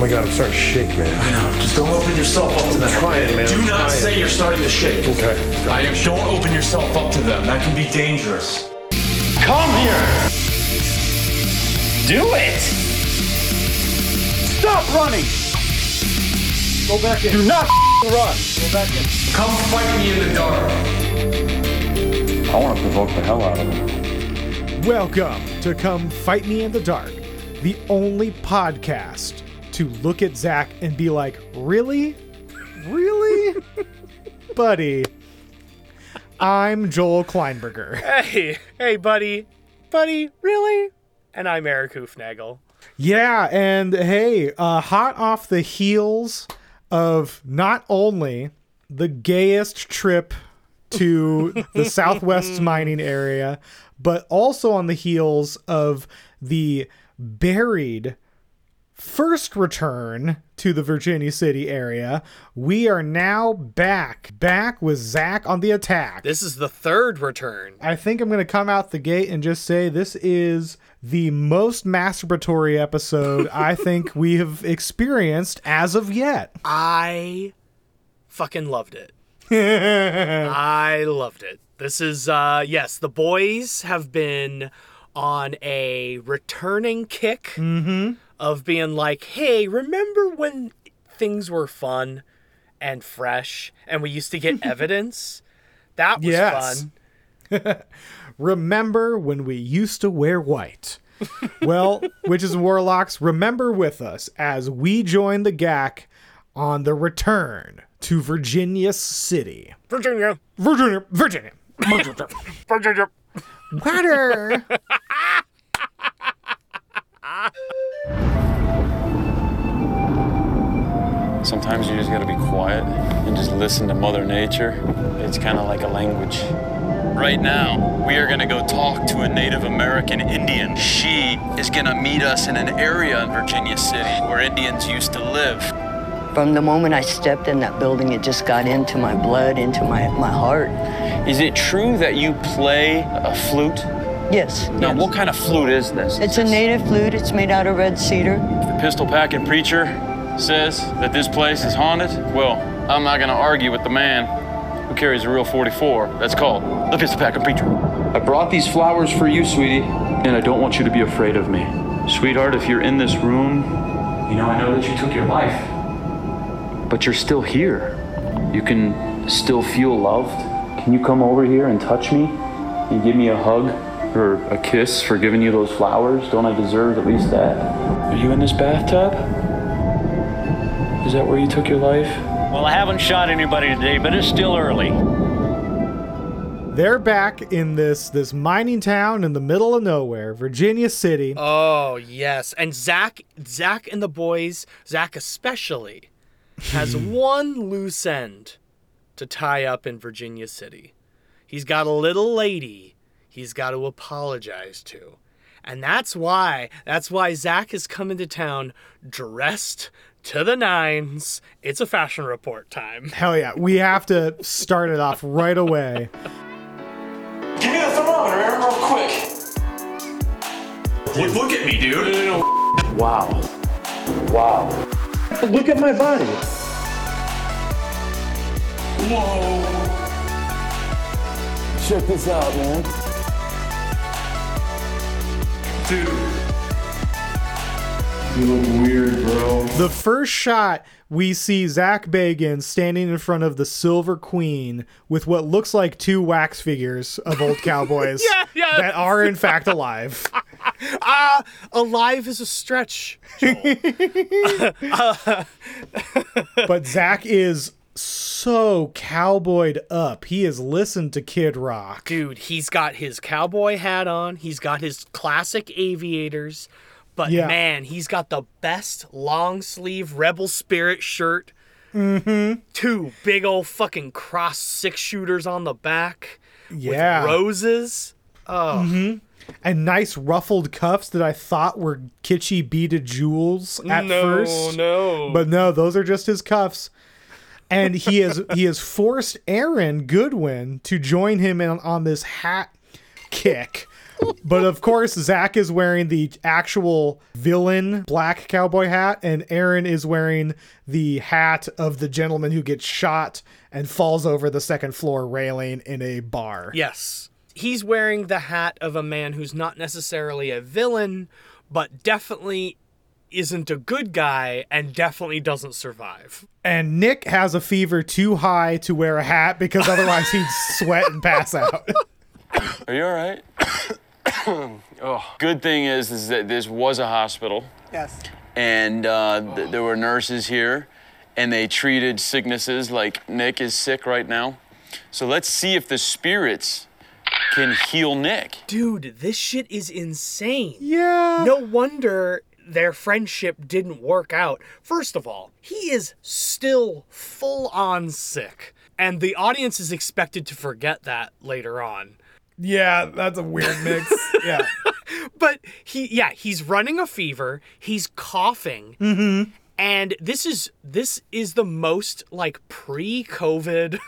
Oh my god, I'm starting to shake, man. I know. Just don't open yourself up to them. I'm trying, man, Do I'm not trying. say you're starting to shake. Okay. I am. Don't open yourself up to them. That can be dangerous. Come here! Do it! Stop running! Go back in. Do not run. Go back in. Come fight me in the dark. I want to provoke the hell out of him. Welcome to Come Fight Me in the Dark, the only podcast to look at Zach and be like, Really? Really? Buddy. I'm Joel Kleinberger. Hey, hey, buddy. Buddy, really? And I'm Erik Hoofnagel. Yeah, and hey, uh, hot off the heels of not only the gayest trip to the Southwest mining area, but also on the heels of the buried first return to the Virginia City area, we are now back, back with Zach on the attack. This is the third return. I think I'm going to come out the gate and just say this is the most masturbatory episode I think we have experienced as of yet. I fucking loved it. I loved it. This is uh yes, the boys have been on a returning kick of being like, "Hey, remember when things were fun and fresh and we used to get evidence?" That was Yes. fun. Remember when we used to wear white? well, witches and warlocks, remember with us as we join the GAC on the return to Virginia City. Virginia. Virginia, Virginia. Virginia. Water. Sometimes you just gotta be quiet and just listen to Mother Nature. It's kind of like a language. Right now, we are gonna go talk to a Native American Indian. She is gonna meet us in an area in Virginia City where Indians used to live. From the moment I stepped in that building, it just got into my blood, into my, my heart. Is it true that you play a flute? Yes. Now, yes. what kind of flute is this? It's a native flute. It's made out of red cedar. the pistol packing preacher says that this place is haunted, well, I'm not gonna argue with the man who carries a real 44. That's called the pistol packing preacher. I brought these flowers for you, sweetie, and I don't want you to be afraid of me. Sweetheart, if you're in this room, you know, I know that you took your life, but you're still here. You can still feel loved. Can you come over here and touch me and give me a hug or a kiss for giving you those flowers? Don't I deserve at least that? Are you in this bathtub? Is that where you took your life? Well, I haven't shot anybody today, but it's still early. They're back in this this mining town in the middle of nowhere, Virginia City. Oh yes, and Zach, Zach and the boys, Zach especially, has one loose end to tie up in Virginia City. He's got a little lady he's got to apologize to, and that's why that's why Zach is coming to town dressed to the nines. It's a fashion report time. Hell yeah, we have to start it off right away. Give me the thermometer, Aaron, real quick. Look, look at me, dude. Wow. Wow. Look at my body. Whoa. Check this out, man. Dude. You look weird, bro. The first shot, we see Zach Bagan standing in front of the Silver Queen with what looks like two wax figures of old cowboys Yeah, yeah. that are in fact alive. Ah, alive is a stretch. But Zach is so cowboyed up. He has listened to Kid Rock. Dude, he's got his cowboy hat on. He's got his classic aviators. But Yeah. man, he's got the best long sleeve Rebel Spirit shirt. Mm-hmm. Two big old fucking cross six shooters on the back. Yeah. With roses. Oh, and nice ruffled cuffs that I thought were kitschy beaded jewels at no, first. no. But no, those are just his cuffs. And he has he has forced Aaron Goodwin to join him in, on this hat kick but of course, Zach is wearing the actual villain black cowboy hat, and Aaron is wearing the hat of the gentleman who gets shot and falls over the second floor railing in a bar. Yes. He's wearing the hat of a man who's not necessarily a villain, but definitely isn't a good guy and definitely doesn't survive. And Nick has a fever too high to wear a hat because otherwise he'd sweat and pass out. Are you all right? oh, good thing is, is that this was a hospital. Yes. And uh, th- there were nurses here, and they treated sicknesses like Nick is sick right now. So let's see if the spirits can heal Nick. Dude, this shit is insane. Yeah. No wonder their friendship didn't work out. First of all, he is still full on sick. And the audience is expected to forget that later on. Yeah, that's a weird mix. yeah. But he yeah, he's running a fever, he's coughing. Mm-hmm. And this is this is the most like pre-COVID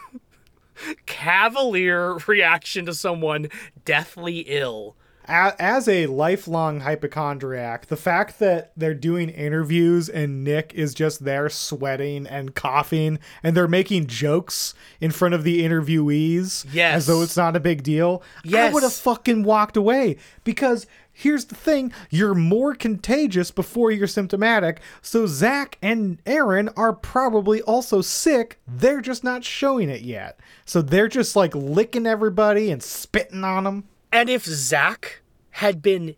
cavalier reaction to someone deathly ill. As a lifelong hypochondriac, the fact that they're doing interviews and Nick is just there sweating and coughing and they're making jokes in front of the interviewees Yes. as though it's not a big deal, I would have fucking walked away because here's the thing you're more contagious before you're symptomatic. So Zach and Aaron are probably also sick. They're just not showing it yet. So they're just like licking everybody and spitting on them. And if Zach had been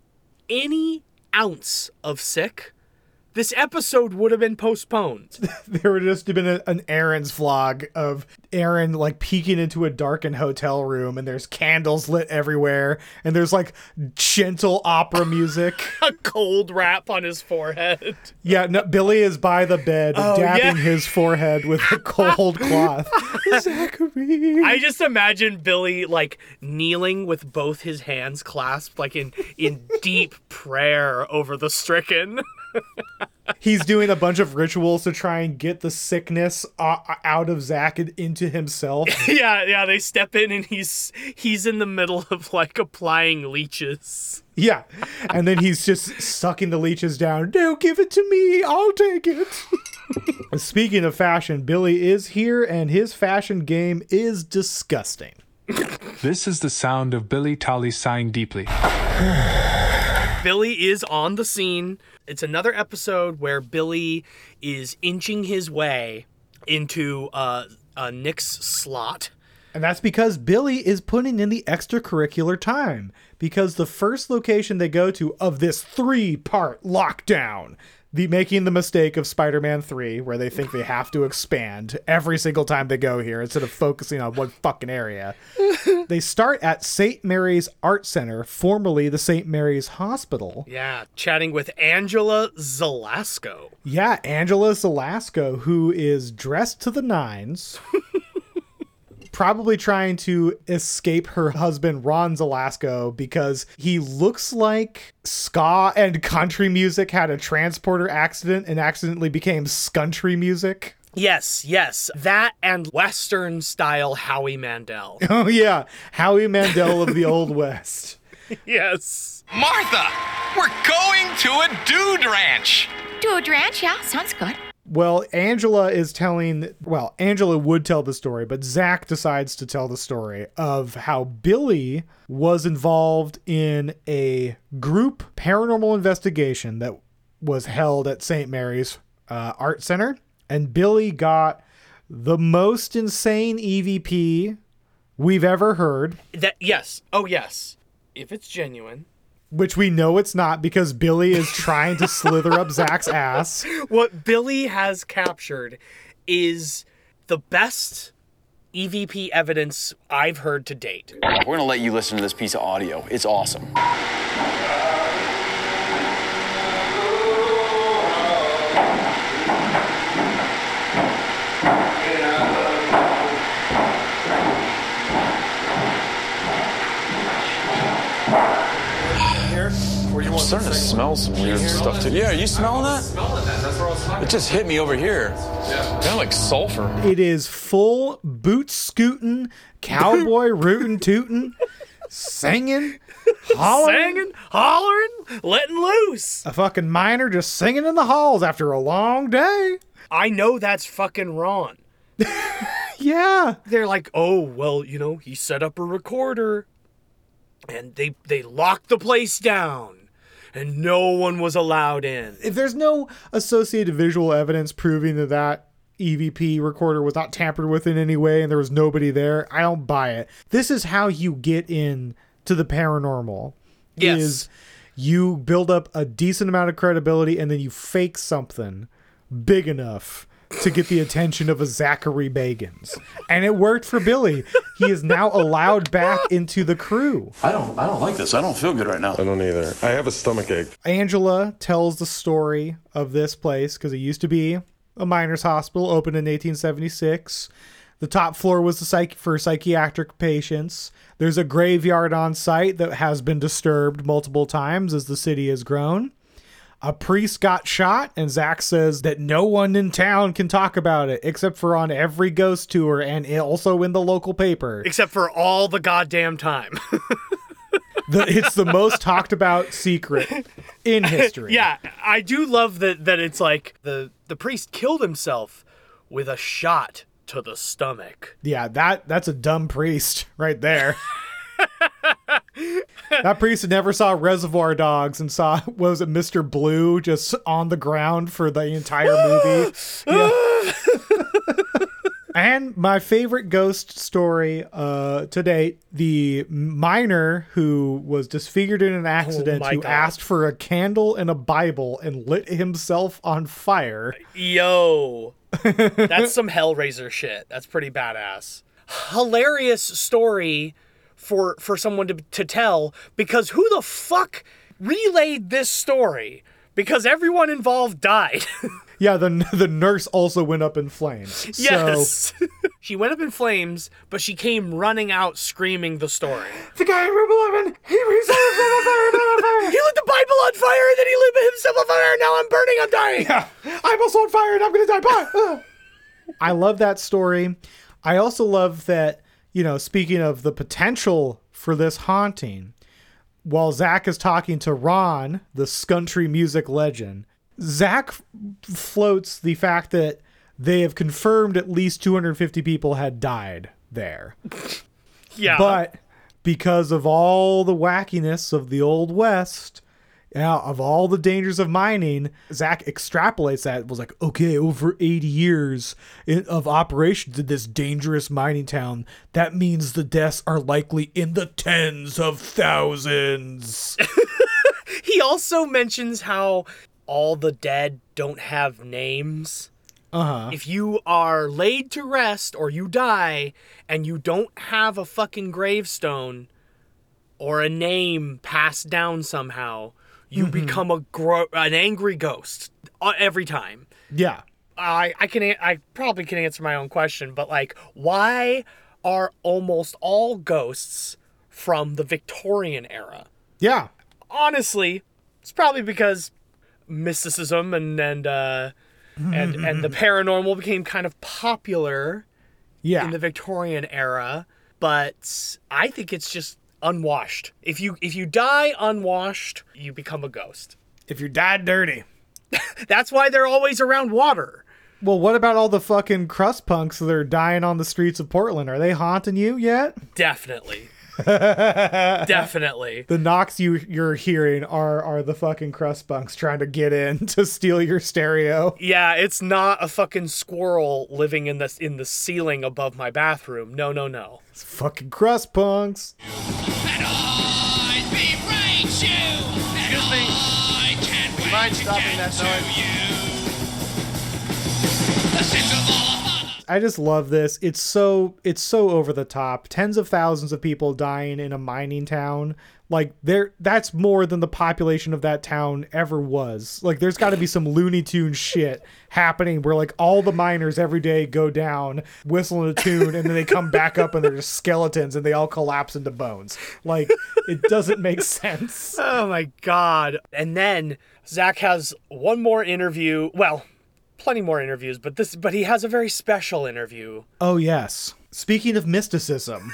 any ounce of sick, this episode would have been postponed. there would just have been a, an Aaron's vlog of Aaron like peeking into a darkened hotel room and there's candles lit everywhere and there's like gentle opera music. a cold wrap on his forehead. yeah, no, Billy is by the bed Oh, dabbing yeah. his forehead with a cold cloth. Zachary. I just imagine Billy like kneeling with both his hands clasped, like in in deep prayer over the stricken. He's doing a bunch of rituals to try and get the sickness uh, out of Zach and into himself. yeah, yeah. They step in and he's he's in the middle of like applying leeches. Yeah. And then he's just sucking the leeches down. No, give it to me. I'll take it. Speaking of fashion, Billy is here and his fashion game is disgusting. This is the sound of Billy Tolley sighing deeply. Billy is on the scene. It's another episode where Billy is inching his way into uh, uh, Nick's slot. And that's because Billy is putting in the extracurricular time. Because the first location they go to of this three part lockdown, the making the mistake of Spider Man 3, where they think they have to expand every single time they go here instead of focusing on one fucking area. they start at St. Mary's Art Center, formerly the St. Mary's Hospital. Yeah, chatting with Angela Zelasco. Yeah, Angela Zelasco, who is dressed to the nines, probably trying to escape her husband, Ron Zelasco, because he looks like ska and country music had a transporter accident and accidentally became skuntry music. Yes, yes. That and Western style Howie Mandel. Oh, yeah. Howie Mandel of the Old West. yes. Martha, we're going to a dude ranch. Dude Ranch, yeah, sounds good. Well, Angela is telling, well, Angela would tell the story, but Zach decides to tell the story of how Billy was involved in a group paranormal investigation that was held at St. Mary's uh, Art Center. And Billy got the most insane EVP we've ever heard, That yes. Oh yes. If it's genuine. Which we know it's not because Billy is trying to slither up Zach's ass. What Billy has captured is the best EVP evidence I've heard to date. We're gonna let you listen to this piece of audio. It's awesome. Here, where you I'm want starting to smell some weird stuff too. Yeah, are you smelling that? That's where I was It just hit me over here. Kind of like sulfur. It is full boot scooting, cowboy rootin' tootin', singing, hollering. Singing, hollering, letting loose. A fucking miner just singing in the halls after a long day. I know that's fucking Ron. Yeah. They're like, oh well, you know, he set up a recorder, and they they locked the place down, and no one was allowed in. If there's no associated visual evidence proving that that EVP recorder was not tampered with in any way and there was nobody there, I don't buy it. This is how you get in to the paranormal. Yes. Is you build up a decent amount of credibility and then you fake something big enough to get the attention of a Zachary Bagans. And it worked for Billy. He is now allowed back into the crew. I don't I don't like this. I don't feel good right now. I don't either. I have a stomach ache. Angela tells the story of this place because it used to be a miners' hospital, opened in 1876. The top floor was the psych for psychiatric patients. There's a graveyard on site that has been disturbed multiple times as the city has grown. A priest got shot, and Zach says that no one in town can talk about it except for on every ghost tour and also in the local paper. Except for all the goddamn time. The, it's the most talked about secret in history. yeah, I do love that that it's like the the priest killed himself with a shot to the stomach. Yeah, that that's a dumb priest right there. that priest never saw Reservoir Dogs and saw was it Mr. Blue just on the ground for the entire movie. Yeah. and my favorite ghost story uh, to date, the miner who was disfigured in an accident my who God. asked for a candle and a Bible and lit himself on fire. Yo, that's some Hellraiser shit. That's pretty badass. Hilarious story for for someone to to tell because who the fuck relayed this story? Because everyone involved died. Yeah, the the nurse also went up in flames. So yes. she went up in flames, but she came running out screaming the story. the guy in room 11, he reset He lit the Bible on fire and then he lit himself on fire. Now I'm burning. I'm dying. Yeah, I'm also on fire and I'm gonna die. Bye. I love that story. I also love that you know. Speaking of the potential for this haunting, while Zach is talking to Ron, the country music legend, Zach floats the fact that they have confirmed at least 250 people had died there. Yeah. But because of all the wackiness of the Old West, yeah, of all the dangers of mining, Zach extrapolates that was like, okay, over 80 years of operations in this dangerous mining town, that means the deaths are likely in the tens of thousands. he also mentions how all the dead don't have names. Uh huh. If you are laid to rest or you die and you don't have a fucking gravestone or a name passed down somehow, you become a gro- an angry ghost uh, every time. Yeah. I I can I probably can answer my own question, but like why are almost all ghosts from the Victorian era? Yeah. Honestly, it's probably because mysticism and and uh and and the paranormal became kind of popular Yeah. in the Victorian era, but I think it's just unwashed. If you if you die unwashed, you become a ghost. if you died dirty. That's why they're always around water. Well, what about all the fucking crust punks that are dying on the streets of Portland? Are they haunting you yet? Definitely. Definitely. The knocks you you're hearing are are the fucking crust punks trying to get in to steal your stereo. Yeah, it's not a fucking squirrel living in the in the ceiling above my bathroom. No, no, no. It's fucking crust punks. Excuse me. Do you mind stopping that noise? I just love this. It's so it's so over the top. Tens of thousands of people dying in a mining town. Like there that's more than the population of that town ever was. Like there's got to be some Looney Tune shit happening where like all the miners every day go down whistling a tune and then they come back up and they're just skeletons and they all collapse into bones. Like it doesn't make sense. Oh my god. And then Zach has one more interview. Well, plenty more interviews, but this but he has a very special interview. Oh yes. Speaking of mysticism,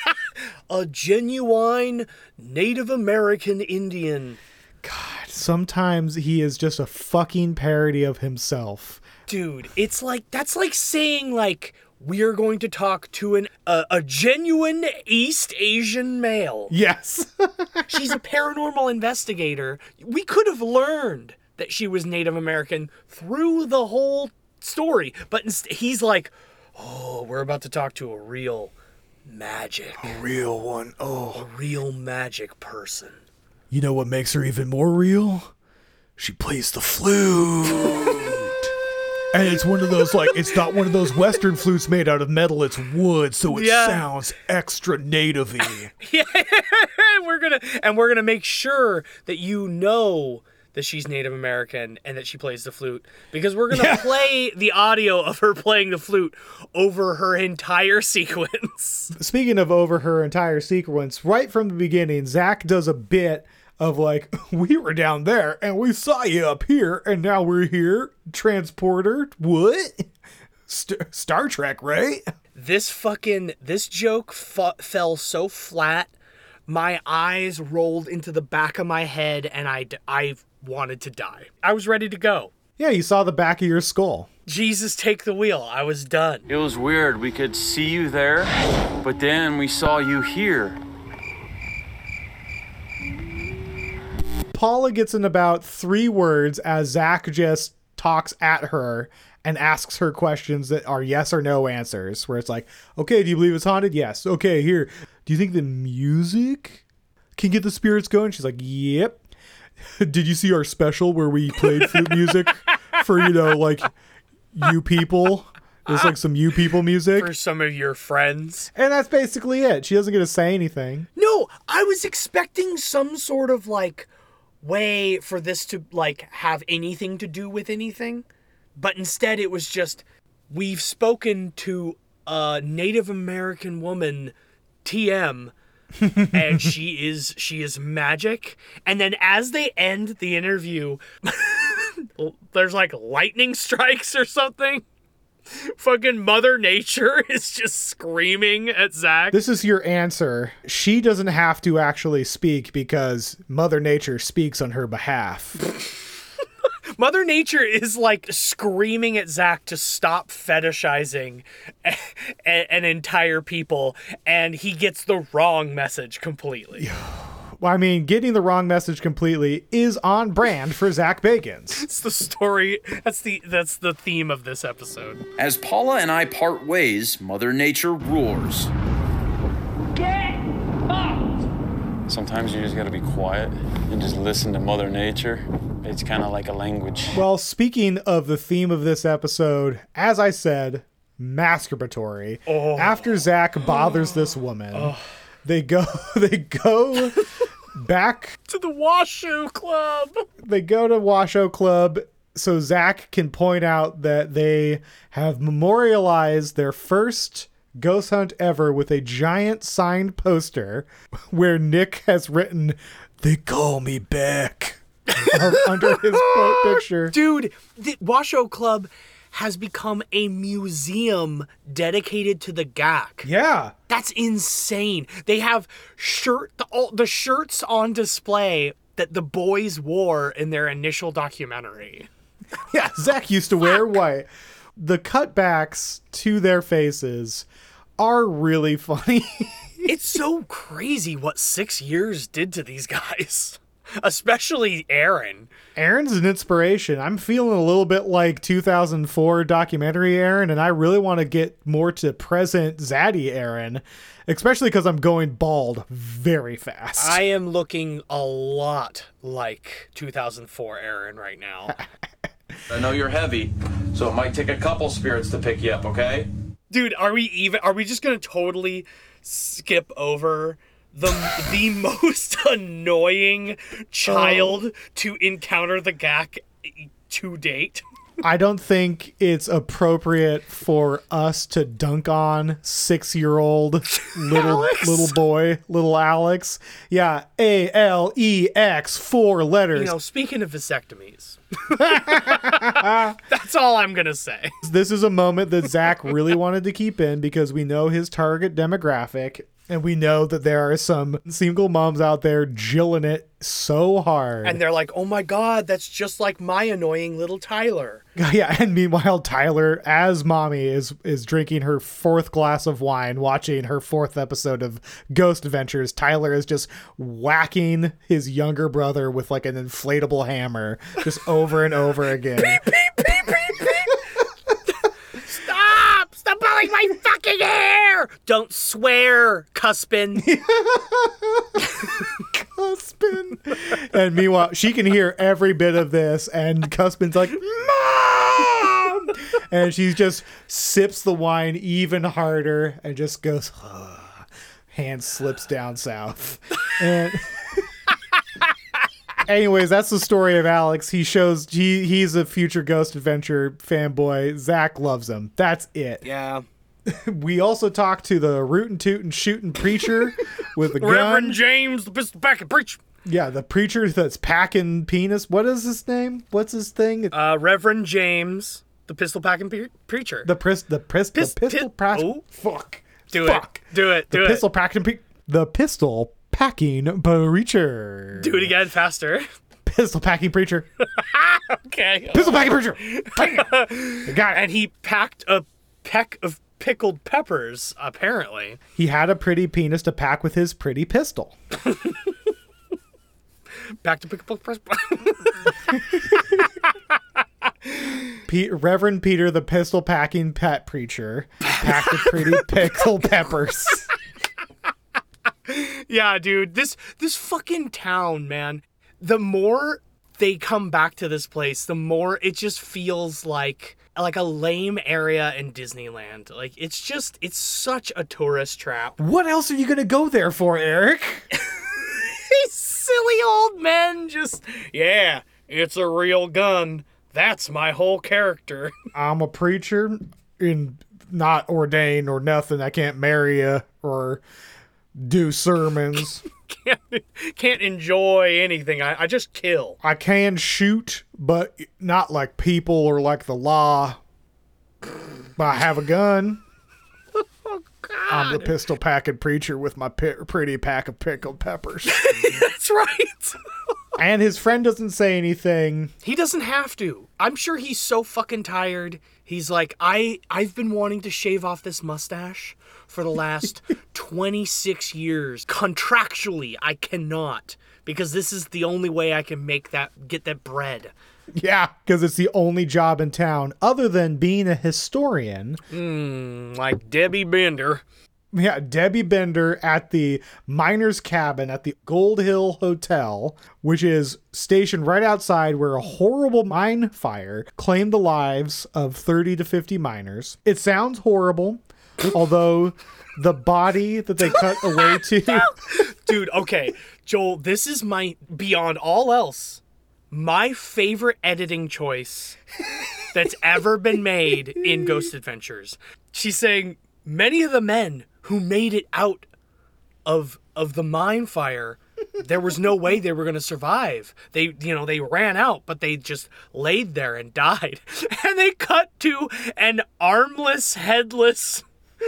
a genuine Native American Indian. God, sometimes he is just a fucking parody of himself. Dude, it's like that's like saying like we're going to talk to an uh, a genuine East Asian male. Yes. She's a paranormal investigator. We could have learned that she was Native American through the whole story, but inst- he's like, "Oh, we're about to talk to a real magic, a real one. Oh, a real magic person." You know what makes her even more real? She plays the flute. and it's one of those like it's not one of those western flutes made out of metal, it's wood, so it Yeah. sounds extra nativey. Yeah, we're gonna and we're gonna make sure that you know that she's Native American and that she plays the flute because we're gonna Yeah. play the audio of her playing the flute over her entire sequence. Speaking of over her entire sequence, right from the beginning, Zach does a bit of like, we were down there and we saw you up here and now we're here. Transporter, what? St- Star Trek, right? This fucking this joke fu- fell so flat. My eyes rolled into the back of my head and I I wanted to die. I was ready to go. Yeah, you saw the back of your skull. Jesus, take the wheel. I was done. It was weird. We could see you there, but then we saw you here. Paula gets in about three words as Zach just talks at her and asks her questions that are yes or no answers. Where it's like, okay, do you believe it's haunted? Yes. Okay, here. Do you think the music can get the spirits going? She's like, yep. Did you see our special where we played flute music for, you know, like you people? It's like some you people music. For some of your friends. And that's basically it. She doesn't get to say anything. No, I was expecting some sort of like way for this to like have anything to do with anything, but instead it was just we've spoken to a Native American woman TM and she is she is magic and then as they end the interview there's like lightning strikes or something fucking mother nature is just screaming at Zach This is your answer. She doesn't have to actually speak because Mother Nature speaks on her behalf. Mother Nature is like screaming at Zach to stop fetishizing a- a- an entire people, and he gets the wrong message completely. Well, I mean, getting the wrong message completely is on brand for Zach Bagans. It's the story. That's the that's the theme of this episode. As Paula and I part ways, Mother Nature roars. Sometimes you just gotta be quiet and just listen to Mother Nature. It's kind of like a language. Well, speaking of the theme of this episode, as I said, masturbatory. Oh. After Zach bothers this woman, they go they go back To the Washoe Club. they go to Washoe Club so Zach can point out that they have memorialized their first ghost hunt ever with a giant signed poster where Nick has written, They call me back um, under his picture. Dude, the Washoe Club has become a museum dedicated to the GAC. Yeah. That's insane. They have shirt the, all, the shirts on display that the boys wore in their initial documentary. Yeah, Zach used to wear white. The cutbacks to their faces are really funny. it's so crazy what 6 years did to these guys. Especially Aaron. Aaron's an inspiration. I'm feeling a little bit like 2004 documentary Aaron, and I really want to get more to present Zaddy Aaron, especially because I'm going bald very fast. I am looking a lot like 2004 Aaron right now. I know you're heavy, so it might take a couple spirits to pick you up, okay? Dude, are we even are we just going to totally skip over the the most annoying oh. child to encounter the GAC to date? I don't think it's appropriate for us to dunk on six year old little Alex? little boy, little Alex. Yeah, A L E X, four letters. You know, speaking of vasectomies, that's all I'm gonna say. this is a moment that Zach really wanted to keep in because we know his target demographic And we know that there are some single moms out there jilling it so hard. And they're like, oh my God, that's just like my annoying little Tyler. Yeah, and meanwhile Tyler, as mommy, is is drinking her fourth glass of wine, watching her fourth episode of Ghost Adventures. Tyler is just whacking his younger brother with like an inflatable hammer, just over and over again. Stop! Stop pulling my fucking hair! Don't swear, Cuspin. Cuspin. And meanwhile, she can hear every bit of this, and Cuspin's like, Mom! And she just sips the wine even harder and just goes, hand slips down south. And. Anyways, that's the story of Alex. He shows he he's a future Ghost Adventure fanboy. Zach loves him. That's it. Yeah. we also talked to the rootin' tootin' shooting preacher with the gun. Reverend James, the pistol packing preach. Yeah, the preacher that's packing penis. What is his name? What's his thing? Uh, Reverend James, the pistol packing pe- preacher. The pris the pris Pis- the pistol pi- prac- oh. Fuck. Do Fuck. it. Do it. Do it. the it. pistol packing pe- the pistol packing preacher. Do it again faster. Pistol packing preacher. okay. Pistol packing preacher. You got it. And he packed a peck of pickled peppers, apparently. He had a pretty penis to pack with his pretty pistol. Back to pickled peppers. Pe- Reverend Peter, the pistol packing pet preacher, packed a pretty pickled peppers. Yeah, dude. This this fucking town, man. The more they come back to this place, the more it just feels like like a lame area in Disneyland. Like it's just it's such a tourist trap. What else are you gonna go there for, Erik? These silly old men just yeah, it's a real gun. That's my whole character. I'm a preacher and not ordained or nothing. I can't marry you or do sermons. can't can't enjoy anything. I, I just kill. I can shoot, but not like people or like the law. But I have a gun. oh, God. I'm the pistol packing preacher with my pi- pretty pack of pickled peppers. That's right. and his friend doesn't say anything. He doesn't have to. I'm sure he's so fucking tired. He's like, I I've been wanting to shave off this mustache for the last 26 years. Contractually, I cannot because this is the only way I can make that get that bread. Yeah, because it's the only job in town other than being a historian. Mm, like Debbie Bender. Yeah, Debbie Bender at the miners' cabin at the Gold Hill Hotel, which is stationed right outside where a horrible mine fire claimed the lives of 30 to 50 miners. It sounds horrible, although the body that they cut away to. Dude, okay. Joel, this is my, beyond all else, my favorite editing choice that's ever been made in Ghost Adventures. She's saying many of the men who made it out of of the mine fire there was no way they were going to survive. They, you know, they ran out, but they just laid there and died. And they cut to an armless, headless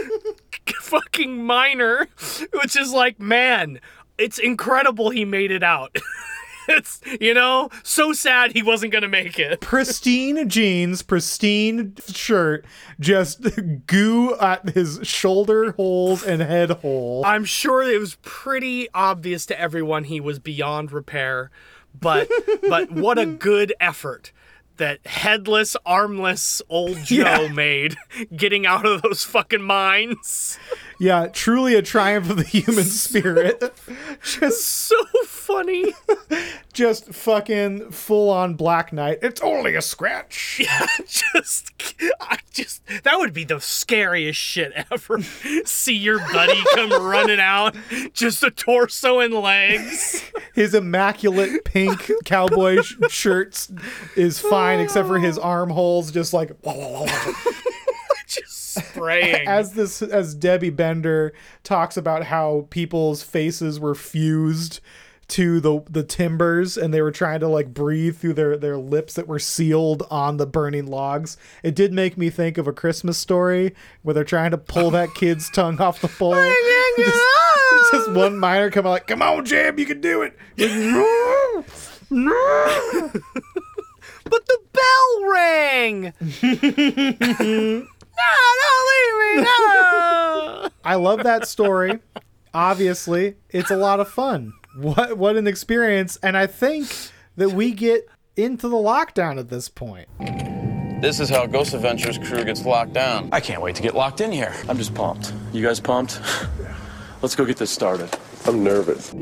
fucking miner, which is like, man, it's incredible he made it out. it's, you know, so sad he wasn't going to make it. pristine jeans, pristine shirt, just goo at his shoulder holes and head hole. I'm sure it was pretty obvious to everyone he was beyond repair, but but what a good effort that headless, armless old Joe Yeah. made getting out of those fucking mines. Yeah, truly a triumph of the human spirit. Just so funny. Just fucking full on Black Knight. It's only a scratch. Yeah, just, I just, that would be the scariest shit ever. See your buddy come running out, just a torso and legs. His immaculate pink cowboy sh- shirts is fine, except for his armholes, just like just spraying. as this as Debbie Bender talks about how people's faces were fused to the the timbers and they were trying to like breathe through their their lips that were sealed on the burning logs. It did make me think of a Christmas story where they're trying to pull that kid's tongue off the pole. Just- this one miner coming like, "Come on, Jam, you can do it." but the bell rang. No, don't leave me. No. I love that story. Obviously, it's a lot of fun. What what an experience! And I think that we get into the lockdown at this point. This is how Ghost Adventures crew gets locked down. I can't wait to get locked in here. I'm just pumped. You guys pumped? Yeah. Let's go get this started. I'm nervous.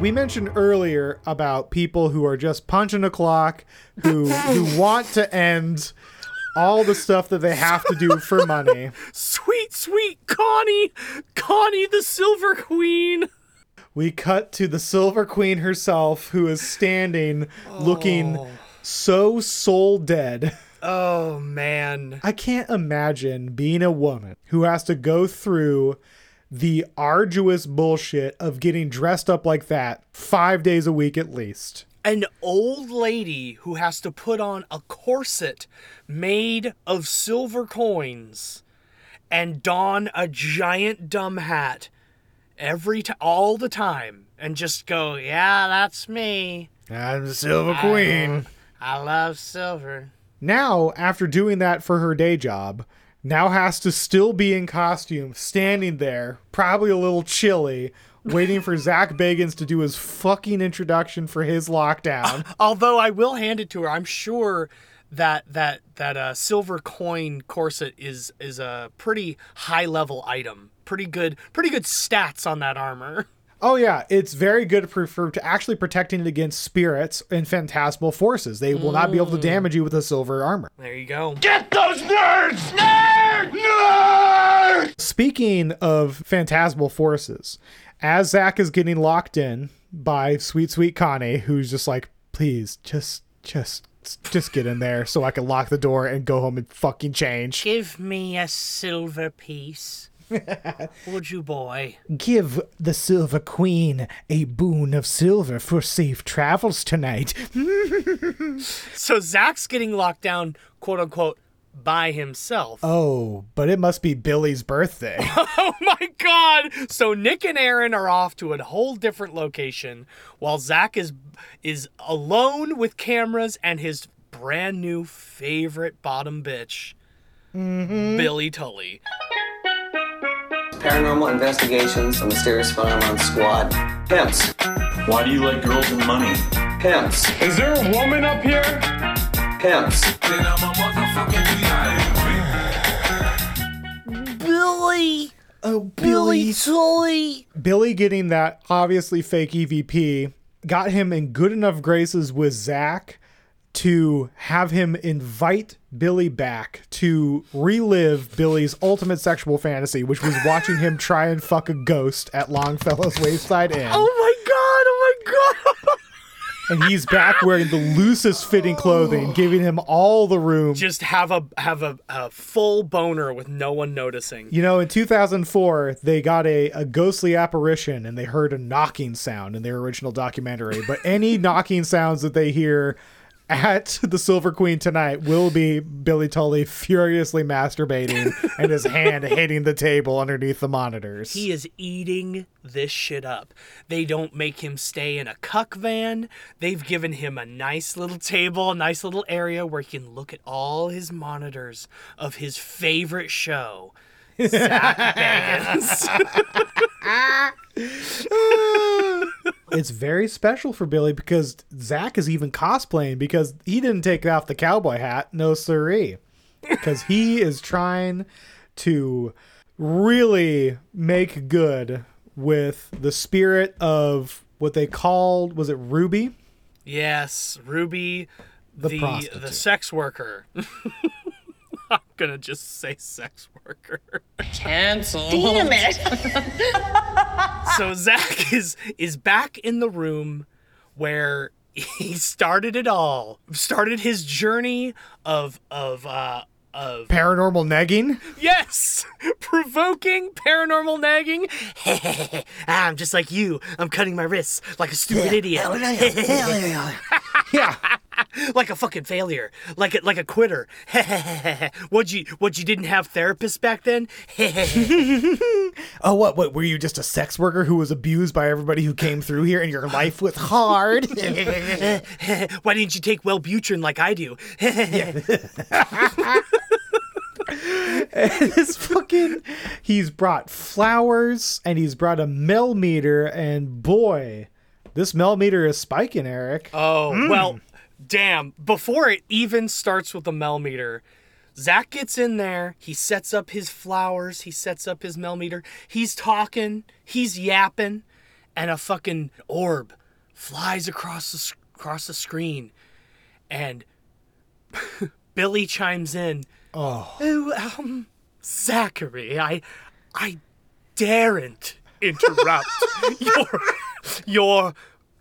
We mentioned earlier about people who are just punching a clock, who who want to end all the stuff that they have to do for money. Sweet, sweet Connie, Connie the Silver Queen. We cut to the Silver Queen herself, who is standing, looking oh. so soul dead. Oh man. I can't imagine being a woman who has to go through the arduous bullshit of getting dressed up like that five days a week at least. An old lady who has to put on a corset made of silver coins and don a giant dumb hat every time, all the time, and just go, "Yeah, that's me. I'm the Silver Queen." I love silver." Now, after doing that for her day job, now has to still be in costume, standing there, probably a little chilly, waiting for Zach Bagans to do his fucking introduction for his lockdown. Although I will hand it to her, I'm sure that that that uh, silver coin corset is is a pretty high level item. Pretty good, pretty good stats on that armor. Oh yeah, it's very good for, for to actually protecting it against spirits and phantasmal forces. They will not be able to damage you with a silver armor. There you go. Get those nerds! Nerd! Speaking of phantasmal forces, as Zach is getting locked in by sweet sweet Connie, who's just like, please, just just just get in there so I can lock the door and go home and fucking change. Give me a silver piece. Would you, boy? Give the Silver Queen a boon of silver for safe travels tonight. So Zach's getting locked down, quote unquote, by himself. oh, but it must be Billy's birthday. Oh my god! So Nick and Aaron are off to a whole different location while Zach is is alone with cameras and his brand new favorite bottom bitch, mm-hmm. Billy Tolley. Paranormal investigations, a mysterious phenomenon squad. Pimps. Why do you like girls and money? Pimps. Is there a woman up here? Pimps. Billy! Oh, Billy Tolley! Billy getting that obviously fake EVP got him in good enough graces with Zach to have him invite Billy back to relive Billy's ultimate sexual fantasy, which was watching him try and fuck a ghost at Longfellow's Wayside Inn. Oh my god! Oh my god! And he's back wearing the loosest fitting clothing, giving him all the room. Just have a have a, a full boner with no one noticing. You know, in 2004, they got a, a ghostly apparition and they heard a knocking sound in their original documentary. But any knocking sounds that they hear at the Silver Queen tonight will be Billy Tolley furiously masturbating and his hand hitting the table underneath the monitors. He is eating this shit up. They don't make him stay in a cuck van. They've given him a nice little table, a nice little area where he can look at all his monitors of his favorite show. Zach Bagans. It's very special for Billy because Zach is even cosplaying because he didn't take off the cowboy hat. No siree. Because he is trying to really make good with the spirit of what they called was it Ruby? yes, Ruby, The the the, sex worker. I'm gonna just say sex worker. Cancel. Damn it. so Zach is is back in the room where he started it all. Started his journey of of uh of Paranormal nagging. yes, provoking paranormal nagging. I'm just like you. I'm cutting my wrists like a stupid idiot. Yeah. like a fucking failure, like a, like a quitter. what you what you didn't have therapists back then? oh, what? What? Were you just a sex worker who was abused by everybody who came through here, and your life was hard? Why didn't you take Wellbutrin like I do? this fucking he's brought flowers and he's brought a Mel Meter and boy this Mel meter is spiking Erik. Oh mm. well damn. Before it even starts with the Mel meter zach gets in there. He sets up his flowers. He sets up his Mel meter he's talking. He's yapping. And a fucking orb flies across the across the screen. And billy chimes in. Oh. oh um, Zachary, I, I daren't interrupt your, your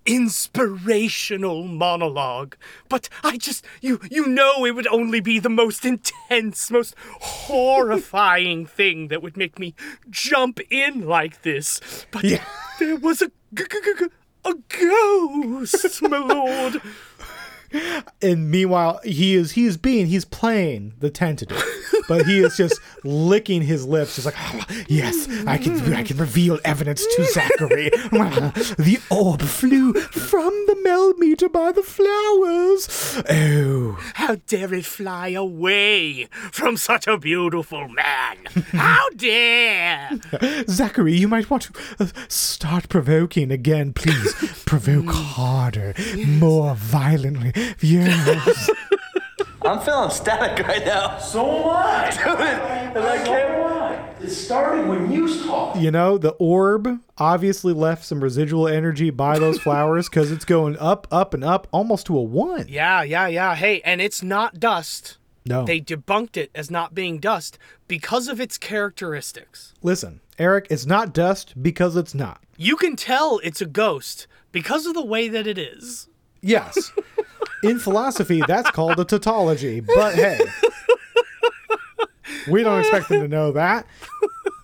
inspirational monologue, but I just, you, you know, it would only be the most intense, most horrifying thing that would make me jump in like this. But yeah. there was a, g- g- g- a ghost, my lord and meanwhile he is he is being he's playing the tentative but he is just licking his lips. Just like oh, yes i can i can reveal evidence to zachary. The orb flew from the Mel meter by the flowers. Oh. How dare it fly away from such a beautiful man? How dare! Zachary you might want to uh, start provoking again please. Provoke harder more violently Yes. I'm feeling static right now. So am I. Dude, and I can't. It started when you talked. You know, the orb obviously left some residual energy by those flowers because it's going up, up, and up almost to a one. Yeah, yeah, yeah. Hey, and it's not dust. No. They debunked it as not being dust because of its characteristics. Listen, Erik, it's not dust because it's not. You can tell it's a ghost because of the way that it is. Yes. In philosophy, that's called a tautology. But hey, we don't expect them to know that.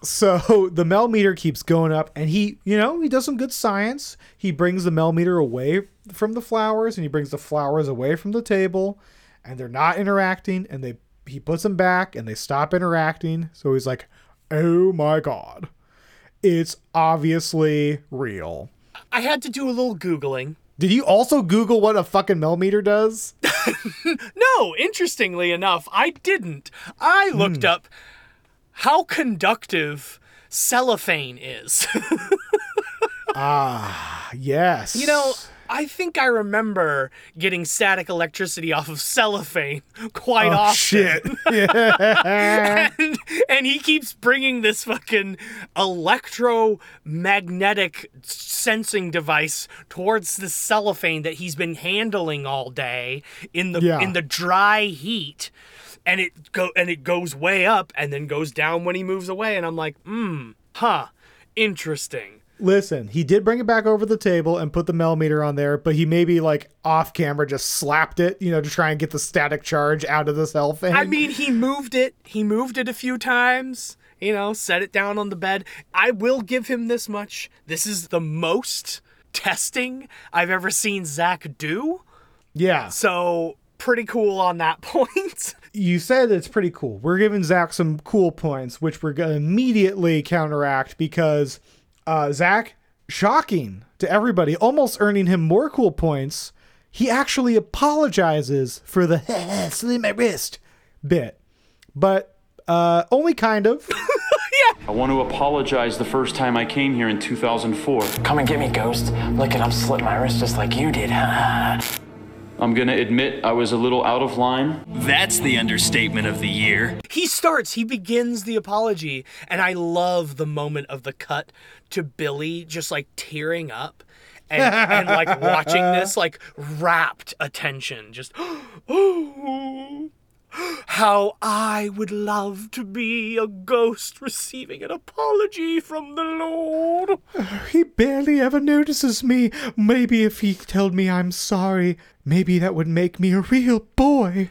So the Mel meter keeps going up, and he, you know, he does some good science. He brings the Mel meter away from the flowers, and he brings the flowers away from the table, and they're not interacting. And they he puts them back, and they stop interacting. So he's like, "Oh my god, it's obviously real." I had to do a little googling did you also Google what a fucking Mel meter does? no, interestingly enough, I didn't. I looked mm. up how conductive cellophane is. ah, yes. You know, I think I remember getting static electricity off of cellophane quite oh, often. Shit. Yeah. and, and he keeps bringing this fucking electromagnetic sensing device towards the cellophane that he's been handling all day in the yeah. in the dry heat and it go and it goes way up and then goes down when he moves away and I'm like, "Hmm, huh, interesting." Listen, he did bring it back over the table and put the Mel meter on there, but he maybe like off camera just slapped it, you know, to try and get the static charge out of the cellophane. I mean, he moved it. He moved it a few times, you know, set it down on the bed. I will give him this much. This is the most testing I've ever seen Zach do. Yeah. So, pretty cool on that point. you said it's pretty cool. We're giving Zach some cool points, which we're going to immediately counteract because uh, Zach, shocking to everybody, almost earning him more cool points. He actually apologizes for the slit my wrist bit, but uh, only kind of. yeah. I want to apologize the first time I came here in 2004. Come and get me, Ghost. Look at I'm slitting my wrist just like you did. I'm gonna admit I was a little out of line. That's the understatement of the year. He starts, he begins the apology, and I love the moment of the cut to Billy just like tearing up and, and like watching this like rapt attention. Just, oh, how I would love to be a ghost receiving an apology from the Lord. He barely ever notices me. Maybe if he told me I'm sorry, maybe that would make me a real boy.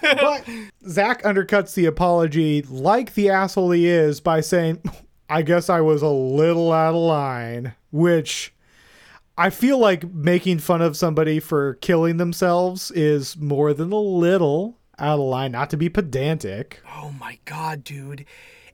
but Zach undercuts the apology like the asshole he is by saying, I guess I was a little out of line, which I feel like making fun of somebody for killing themselves is more than a little out of line, not to be pedantic. Oh my god, dude.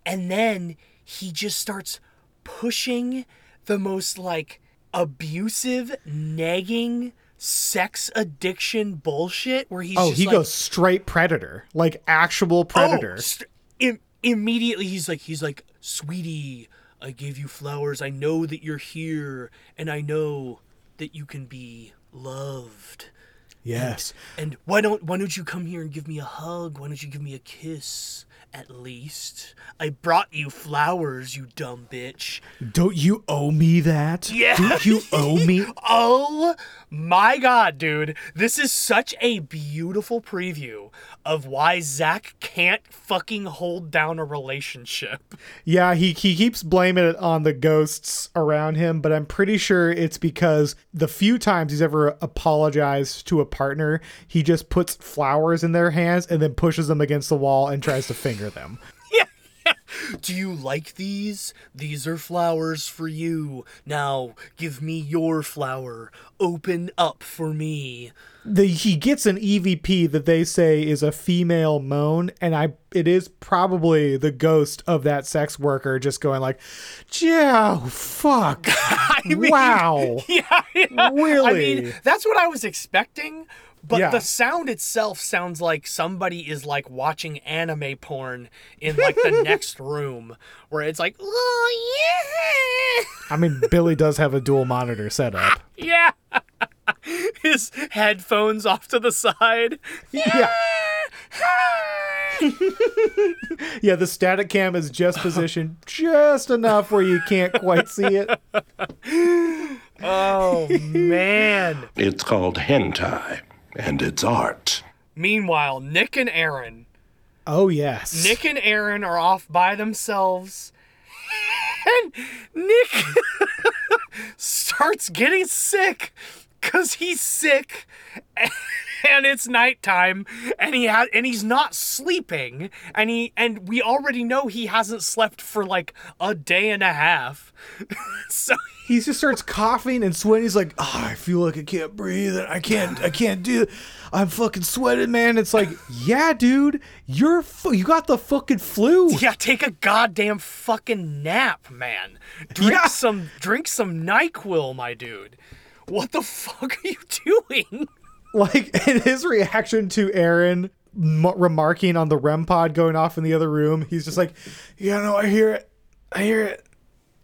And then he just starts pushing the most like abusive, nagging, sex addiction bullshit where he's oh, he like, goes straight predator, like actual oh, predator. Oh, st- im- immediately he's like he's like, "Sweetie, I gave you flowers. I know that you're here and I know that you can be loved." yes. And why don't why don't you come here and give me a hug? Why don't you give me a kiss at least? I brought you flowers, you dumb bitch. Don't you owe me that? Yeah. Don't you owe me? Oh my god, dude. This is such a beautiful preview of why Zach can't fucking hold down a relationship. Yeah, he, he keeps blaming it on the ghosts around him, but I'm pretty sure it's because the few times he's ever apologized to a partner, he just puts flowers in their hands and then pushes them against the wall and tries to finger them. Do you like these? These are flowers for you. Now, give me your flower. Open up for me. The, he gets an EVP that they say is a female moan, and I it is probably the ghost of that sex worker just going like, "Yeah, fuck, mean, wow, Yeah, yeah. Really? I mean, that's what I was expecting. But Yeah. the sound itself sounds like somebody is like watching anime porn in like the next room, where it's like, oh I mean, Billy does have a dual monitor setup. yeah, yeah. His headphones off to the side. Yeah. Yeah, the static cam is just positioned just enough where you can't quite see it. Oh man. It's called hentai, and it's art. Meanwhile, Nick and Aaron Oh yes. Nick and Aaron are off by themselves. And Nick starts getting sick cuz he's sick and it's nighttime and he ha- and he's not sleeping and he and we already know he hasn't slept for like a day and a half. so he just starts coughing and sweating. He's like, oh, I feel like I can't breathe. I can't. I can't do. I'm fucking sweating, man. It's like, yeah, dude, you're fu- you got the fucking flu. Yeah, take a goddamn fucking nap, man. Drink Yeah. some drink some NyQuil, my dude. What the fuck are you doing? Like, and his reaction to Aaron m- remarking on the REM pod going off in the other room, he's just like, yeah, no, I hear it. I hear it.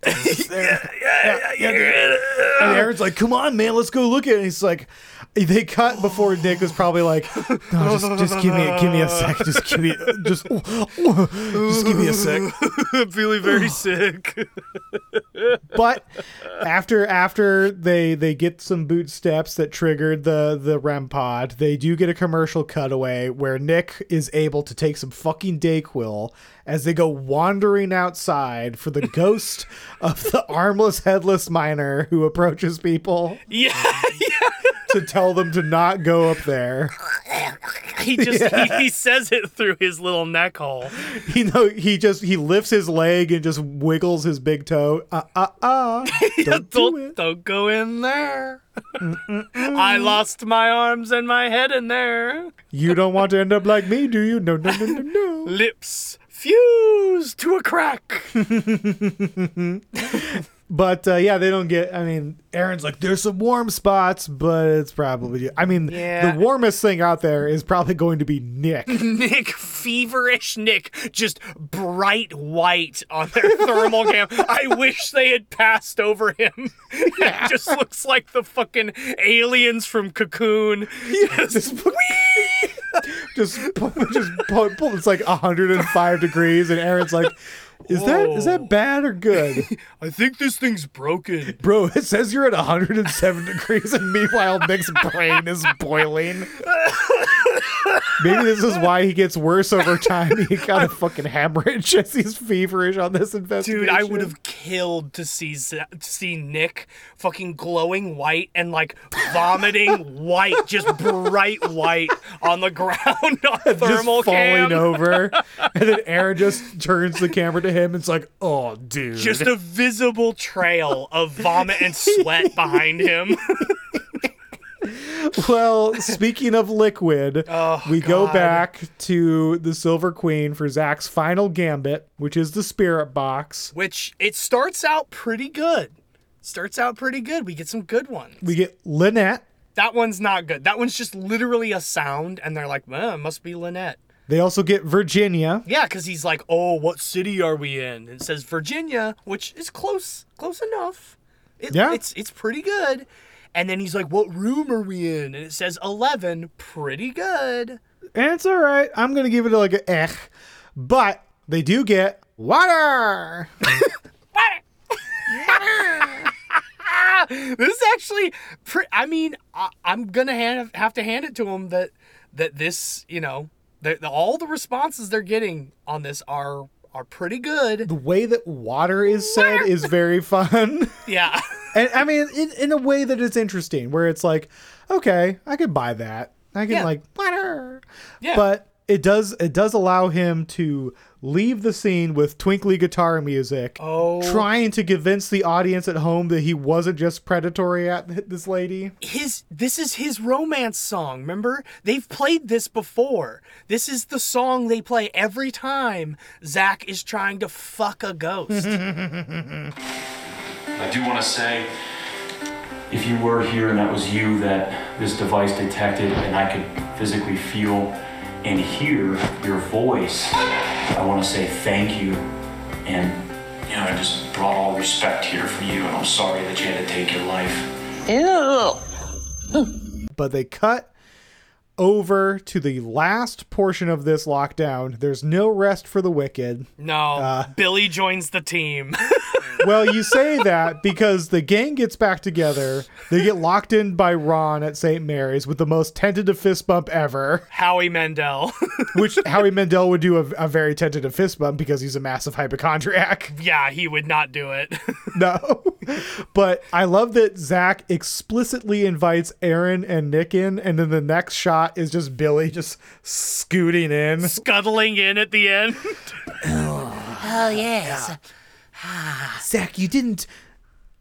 It's there. yeah, yeah, dude." And Aaron's like, come on, man, let's go look at it. And he's like, they cut before Nick was probably like, no, just, just give me, give me a sec, just give me, just, just give me a sec. I'm feeling very sick. but after after they they get some boot steps that triggered the the REM pod, they do get a commercial cutaway where Nick is able to take some fucking Dayquil as they go wandering outside for the ghost of the armless headless miner who approaches people Yeah, to tell them to not go up there. he just Yeah. he, he says it through his little neck hole. You know, he just he lifts his leg and just wiggles his big toe. Uh uh uh. Don't do Don't, it. don't go in there. I lost my arms and my head in there. You don't want to end up like me, do you? No, no, no, no, no. Lips fused to a crack. But uh, yeah, they don't get. I mean, Aaron's like, there's some warm spots, but it's probably. I mean, Yeah. the warmest thing out there is probably going to be Nick. Nick, feverish Nick, just bright white on their thermal cam. I wish they had passed over him. it just looks like the fucking aliens from Cocoon. Just, just, pu- just pull, pull, it's like 105 degrees, and Aaron's like, is that is that bad or good, I think this thing's broken. bro? It says you're at 107 degrees, and meanwhile Nick's brain is boiling. Maybe this is why he gets worse over time. He got a fucking hemorrhage as he's feverish on this investigation. Dude, I would have killed to see to see Nick fucking glowing white and like vomiting white, just bright white on the ground on just thermal falling cam. over, and then Aaron just turns the camera to him. It's like, oh, dude. Just a visible trail of vomit and sweat behind him. Well, speaking of liquid, Oh, we go back to the Silver Queen for Zach's final gambit, which is the spirit box. Which it starts out pretty good. Starts out pretty good. We get some good ones. We get Lynette. That one's not good. That one's just literally a sound, and they're like, well, it must be Lynette. They also get Virginia. Yeah, because he's like, oh, what city are we in? And it says Virginia, which is close, close enough. It, Yeah. It's, it's pretty good. And then he's like, what room are we in? And it says 11, pretty good. And it's all right. I'm going to give it like a eh. But they do get water. Water. This is actually, pre- I mean, I, I'm gonna hand, have to hand it to him that that this, you know, that all the responses they're getting on this are are pretty good. The way that water is said is very fun. Yeah, and I mean, in, in a way that is interesting, where it's like, okay, I could buy that. I can Yeah. like water. Yeah. But it does it does allow him to leave the scene with twinkly guitar music, Oh. trying to convince the audience at home that he wasn't just predatory at this lady. his this is his romance song. Remember, they've played this before. This is the song they play every time Zach is trying to fuck a ghost. I do want to say, if you were here and that was you that this device detected, and I could physically feel and hear your voice, I want to say thank you. And, you know, I just brought all respect here for you, and I'm sorry that you had to take your life. Ew. But they cut over to the last portion of this lockdown. There's no rest for the wicked. no, uh, Billy joins the team. well, you say that because the gang gets back together. They get locked in by Ron at St. Mary's with the most tentative fist bump ever, Howie Mandel. which Howie Mandel would do a, a very tentative fist bump because he's a massive hypochondriac. yeah, he would not do it. No. But I love that Zach explicitly invites Aaron and Nick in, and then the next shot is just Billy just scooting in. Scuttling in at the end. Oh, yes. Zach, you didn't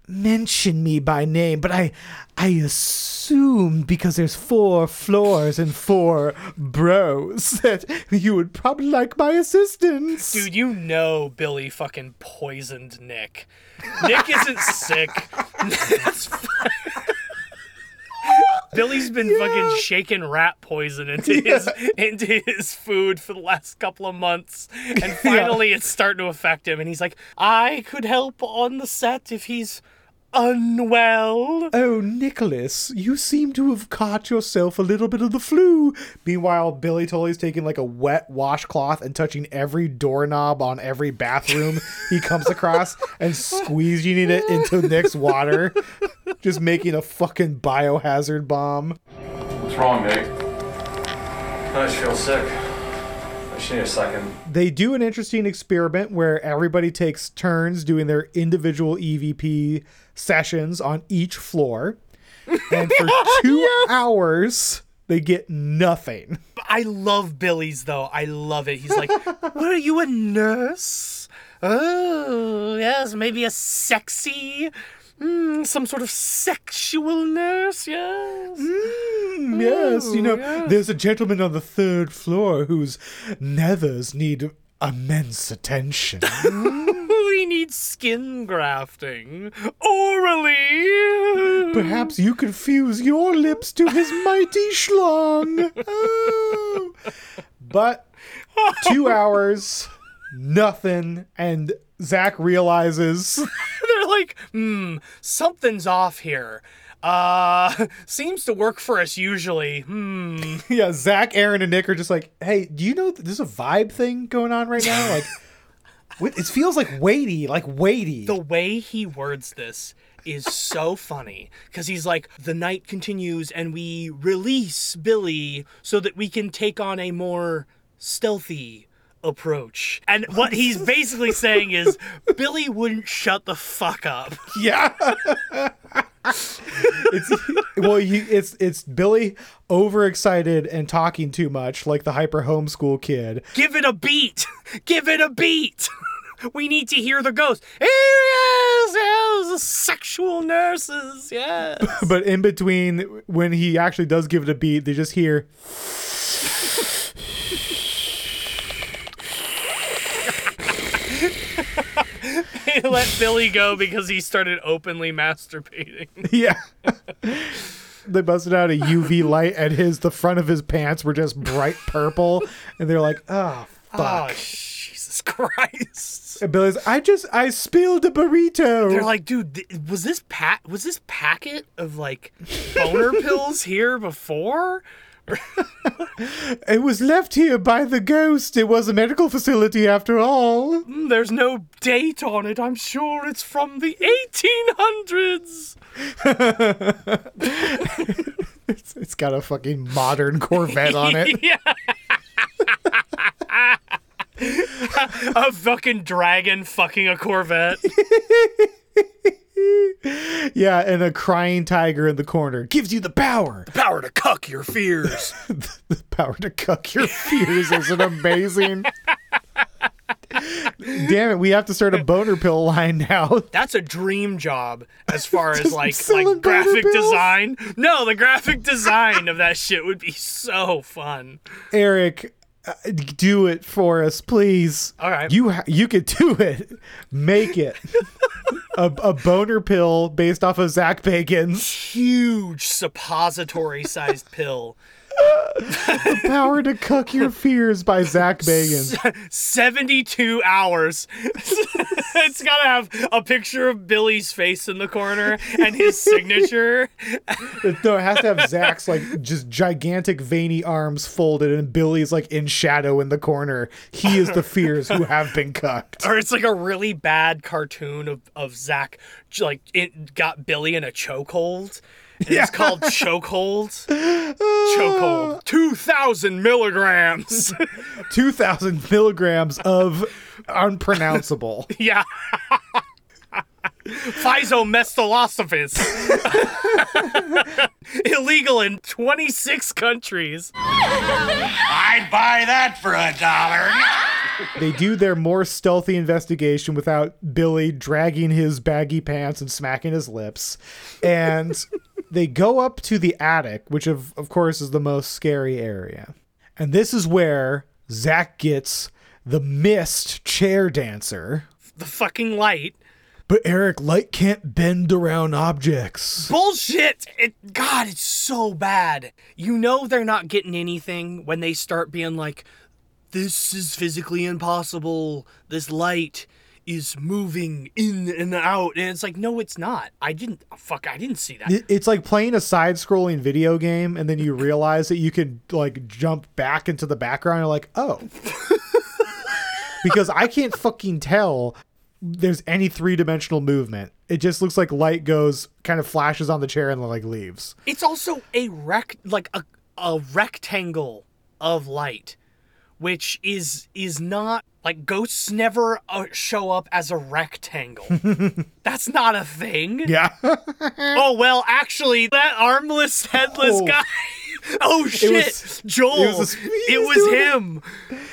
mention me by name, but I I assumed because there's four floors and four bros that you would probably like my assistance. Dude, you know Billy fucking poisoned Nick. Nick isn't sick. That's fine. Billy's been fucking shaking rat poison into his into his food for the last couple of months, and finally it's starting to affect him. And he's like, "I could help on the set if he's unwell." Oh, Nicholas, you seem to have caught yourself a little bit of the flu. Meanwhile, Billy Tolley's taking like a wet washcloth and touching every doorknob on every bathroom he comes across and squeezing it into Nick's water, just making a fucking biohazard bomb. What's wrong, Nick? I just feel sick. I just need a second. They do an interesting experiment where everybody takes turns doing their individual EVP sessions on each floor. And for two hours, they get nothing. I love Billy's though. I love it. He's like, "What are you a nurse? Oh, yes, maybe a sexy, mm, some sort of sexual nurse. Yes, Mm, yes, you know, yes. there's a gentleman on the third floor whose nethers need immense attention. he needs skin grafting orally. Perhaps you could fuse your lips to his mighty schlong. Oh. But two hours, nothing, and Zach realizes They're like, hmm, something's off here. Uh, seems to work for us usually. Hmm. yeah, Zach, Aaron, and Nick are just like, hey, do you know that there's a vibe thing going on right now? Like, it feels like weighty, like weighty. The way he words this is so funny because he's like, the night continues and we release Billy so that we can take on a more stealthy approach. And what he's basically saying is, Billy wouldn't shut the fuck up. Yeah. It's well, he, it's it's Billy overexcited and talking too much, like the hyper homeschool kid. Give it a beat! Give it a beat! We need to hear the ghost. Yes, yes, sexual nurses. Yes. but in between, when he actually does give it a beat, they just hear. they let Billy go because he started openly masturbating. Yeah. they busted out a UV light and his the front of his pants were just bright purple, and they're like, ah, "Oh fuck." Oh, Jesus Christ. And Billy's, I just I spilled a burrito. They're like, dude, th- was this pack was this packet of like boner pills here before? it was left here by the ghost. It was a medical facility after all. Mm, There's no date on it. I'm sure it's from the 1800s. it's, it's got a fucking modern Corvette on it. yeah. a fucking dragon fucking a Corvette. yeah, and a crying tiger in the corner gives you the power. The power to cuck your fears. the power to cuck your fears is an amazing. Damn it, we have to start a boner pill line now. That's a dream job as far as like like graphic design. No, the graphic design of that shit would be so fun. Erik, do it for us, please. All right. You ha- you could do it. Make it. a, a boner pill based off of Zach Bagans' Huge suppository sized pill. The Power to Cuck Your Fears by Zach Bagan. 72 hours. it's got to have a picture of Billy's face in the corner and his signature. No, it has to have Zach's like just gigantic veiny arms folded and Billy's like in shadow in the corner. He is the fears who have been cucked. Or it's like a really bad cartoon of, of Zach, like, it got Billy in a chokehold. And It's called Chokehold. Chokehold. Uh, 2,000 milligrams. 2,000 milligrams of unpronounceable. yeah. Physomestalosophis. Illegal in 26 countries. I'd buy that for a dollar. They do their more stealthy investigation without Billy dragging his baggy pants and smacking his lips. And they go up to the attic, which of, of course is the most scary area. And this is where Zach gets the mist chair dancer. The fucking light. But Erik, light can't bend around objects. Bullshit! It, God, it's so bad. You know they're not getting anything when they start being like, this is physically impossible. This light is moving in and out. And it's like, no, it's not. I didn't, fuck, I didn't see that. It's like playing a side-scrolling video game, and then you realize that you can like jump back into the background. You're like, oh, because I can't fucking tell there's any three-dimensional movement. It just looks like light goes, kind of flashes on the chair, and like leaves. It's also a rec, like a, a rectangle of light, which is, is not, like ghosts never uh, show up as a rectangle. That's not a thing. Yeah. oh well, actually, that armless, headless Oh. guy. Oh shit, was- Joel! it was a- It was, him,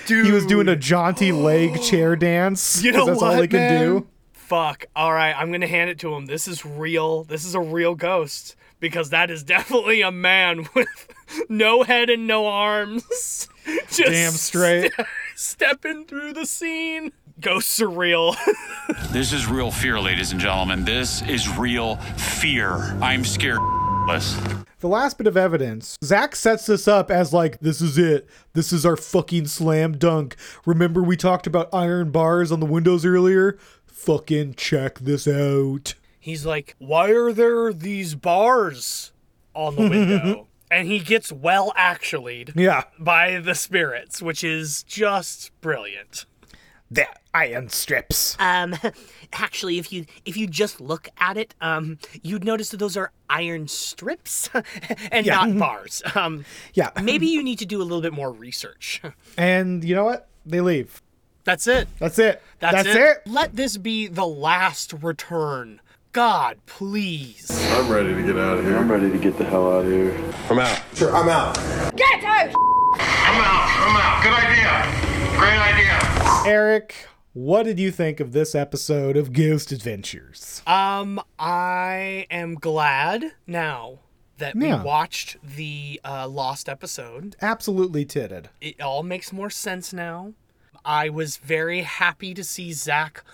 dude. He was doing a jaunty leg chair dance. You know that's what, all he man? can do. Fuck. All right, I'm gonna hand it to him. This is real. This is a real ghost because that is definitely a man with no head and no arms. Just Damn straight. ste- stepping through the scene. Ghosts surreal. This is real fear, ladies and gentlemen. This is real fear. I'm scared. The last bit of evidence, Zach sets this up as like, this is it. This is our fucking slam dunk. Remember we talked about iron bars on the windows earlier? Fucking check this out. He's like, "Why are there these bars on the window?" And he gets well actually Yeah. by the spirits, which is just brilliant. The iron strips. Um, actually, if you if you just look at it, um, you'd notice that those are iron strips and Yeah. not bars. Um, Yeah. maybe you need to do a little bit more research. And you know what? They leave. That's it. That's it. That's, That's it. it. Let this be the last return. God, please. I'm ready to get out of here. I'm ready to get the hell out of here. I'm out. Sure, I'm out. Get out! I'm out. I'm out. Good idea. Great idea. Erik, what did you think of this episode of Ghost Adventures? Um, I am glad now that Yeah. we watched the uh, lost episode. Absolutely titted. It all makes more sense now. I was very happy to see Zach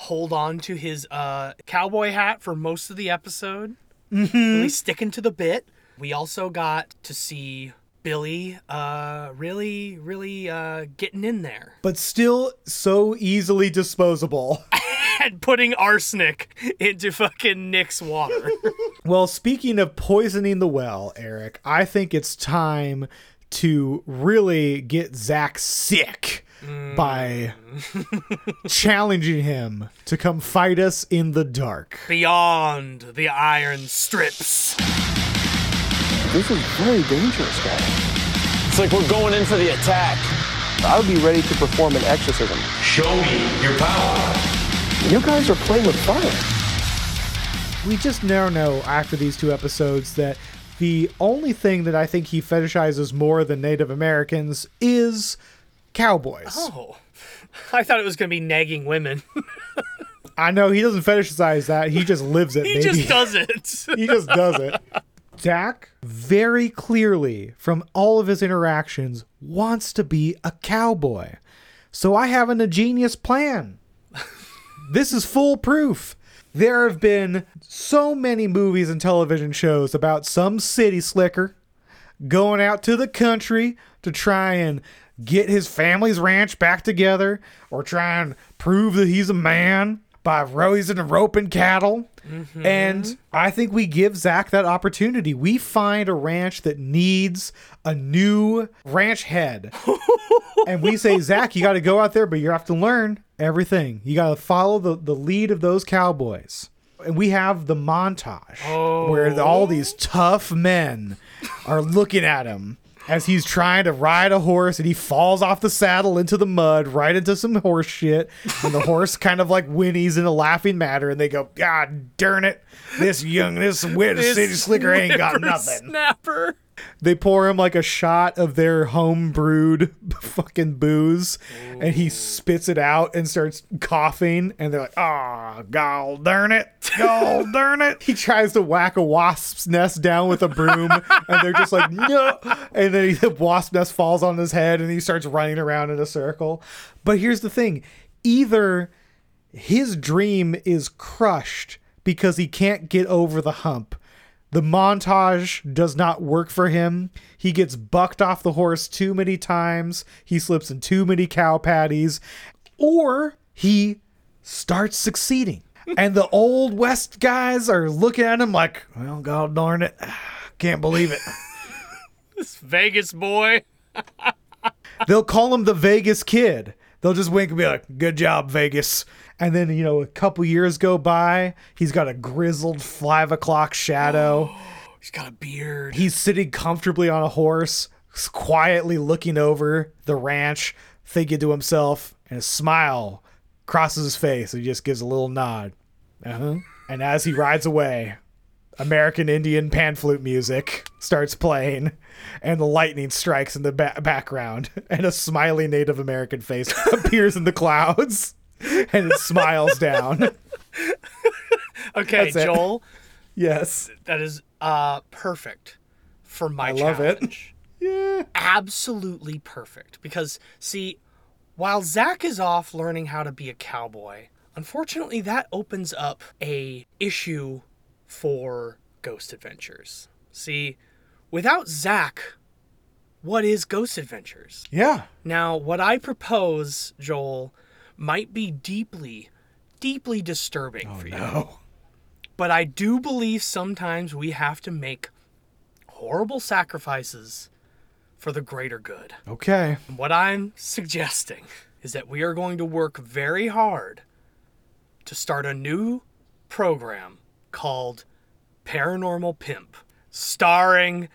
hold on to his uh, cowboy hat for most of the episode, Mm-hmm. really sticking to the bit. We also got to see Billy uh, really, really uh, getting in there But still so easily disposable. and putting arsenic into fucking Nick's water. Well, speaking of poisoning the well, Erik, I think it's time to really get Zach sick by challenging him to come fight us in the dark. Beyond the iron strips. This is very dangerous, guys. It's like we're going in for the attack. I would be ready to perform an exorcism. Show me your power. You guys are playing with fire. We just now know after these two episodes that the only thing that I think he fetishizes more than Native Americans is cowboys. Oh, I thought it was going to be nagging women. I know he doesn't fetishize that. He just lives it, he baby. just does it. he just does it. Dak very clearly from all of his interactions wants to be a cowboy. So I have an ingenious plan. this is foolproof. There have been so many movies and television shows about some city slicker going out to the country to try and get his family's ranch back together or try and prove that he's a man by raising and roping cattle. Mm-hmm. And I think we give Zach that opportunity. We find a ranch that needs a new ranch head. and we say, Zach, you got to go out there, but you have to learn everything. You got to follow the, the lead of those cowboys. And we have the montage where oh. all these tough men are looking at him as he's trying to ride a horse and he falls off the saddle into the mud, right into some horse shit. And the horse kind of like whinnies in a laughing matter. And they go, God darn it. This young, this wit city slicker ain't got nothing. Snapper. They pour him like a shot of their home brewed fucking booze, and he spits it out and starts coughing. And they're like, "Ah, gall darn it, gall darn it!" He tries to whack a wasp's nest down with a broom, and they're just like, "No!" And then he, the wasp nest falls on his head, and he starts running around in a circle. But here's the thing: either his dream is crushed because he can't get over the hump. The montage does not work for him. He gets bucked off the horse too many times. He slips in too many cow patties. Or he starts succeeding. And the old West guys are looking at him like, well, god darn it. Can't believe it. This Vegas boy. They'll call him the Vegas kid. They'll just wink and be like, good job, Vegas. And then, you know, a couple years go by. He's got a grizzled five o'clock shadow. He's got a beard. He's sitting comfortably on a horse, quietly looking over the ranch, thinking to himself, and a smile crosses his face. And he just gives a little nod. Uh-huh. And as he rides away, American Indian pan flute music starts playing, and the lightning strikes in the ba- background, and a smiley Native American face appears in the clouds, and it smiles down. Okay, That's it. Joel. Yes. That is uh perfect for my I love it. challenge. Yeah. Absolutely perfect. Because see, while Zach is off learning how to be a cowboy, unfortunately that opens up a issue for Ghost Adventures. See, without Zach, what is Ghost Adventures? Yeah. Now, what I propose, Joel, might be deeply, deeply disturbing oh, for you. no. But I do believe sometimes we have to make horrible sacrifices for the greater good. Okay. What I'm suggesting is that we are going to work very hard to start a new program called Paranormal Pimp, starring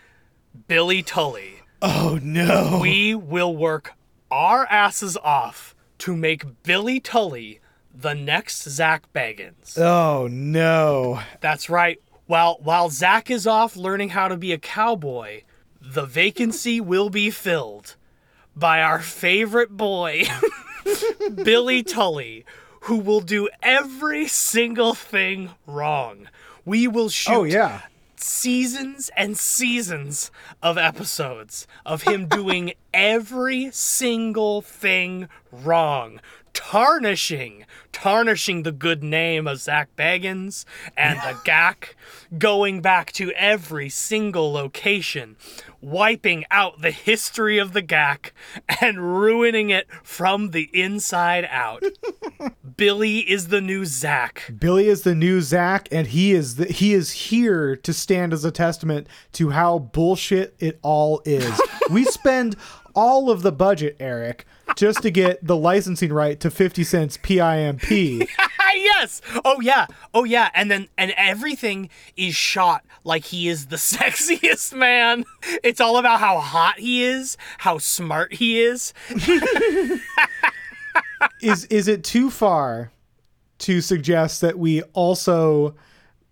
Billy Tolley. Oh no. We will work our asses off to make Billy Tolley the next Zach Bagans. Oh no. That's right. While while Zach is off learning how to be a cowboy, the vacancy will be filled by our favorite boy, Billy Tolley, who will do every single thing wrong. We will oh, shoot Oh yeah. Seasons and seasons of episodes of him doing every single thing wrong. Tarnishing, tarnishing the good name of Zach Bagans and the GAC, going back to every single location, wiping out the history of the GAC and ruining it from the inside out. Billy is the new Zach. Billy is the new Zach, and he is the, he is here to stand as a testament to how bullshit it all is. we spend all of the budget, Erik, just to get the licensing right to 50 Cent's PIMP. yes. Oh yeah. Oh yeah. And then and everything is shot like he is the sexiest man. It's all about how hot he is, how smart he is. is is it too far to suggest that we also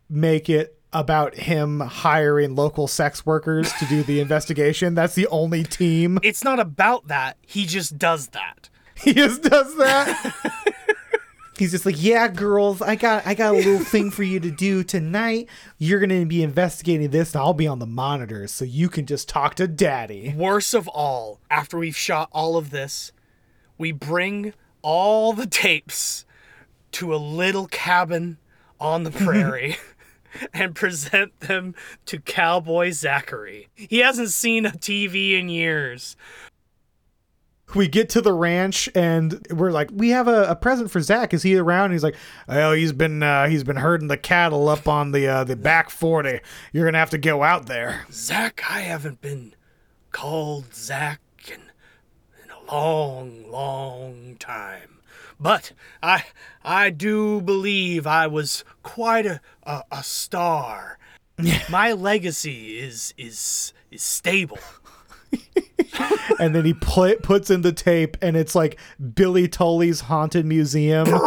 make it about him hiring local sex workers to do the investigation? That's the only team. It's not about that. He just does that. He just does that. He's just like, "Yeah, girls, I got I got a little thing for you to do tonight. You're going to be investigating this and I'll be on the monitors so you can just talk to daddy." Worst of all, after we've shot all of this, we bring all the tapes to a little cabin on the prairie and present them to Cowboy Zachary. He hasn't seen a TV in years. we get to the ranch and we're like, we have a, a present for Zach. Is he around? And he's like, oh, he's been uh, he's been herding the cattle up on the uh, the back forty. You're gonna have to go out there. Zach, I haven't been called Zach in, in a long, long time. But I I do believe I was quite a, a, a star. My legacy is is is stable. and then he pl- puts in the tape, and it's like Billy Tolley's haunted museum.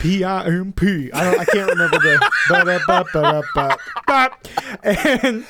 P I M P. I don't. I can't remember the. And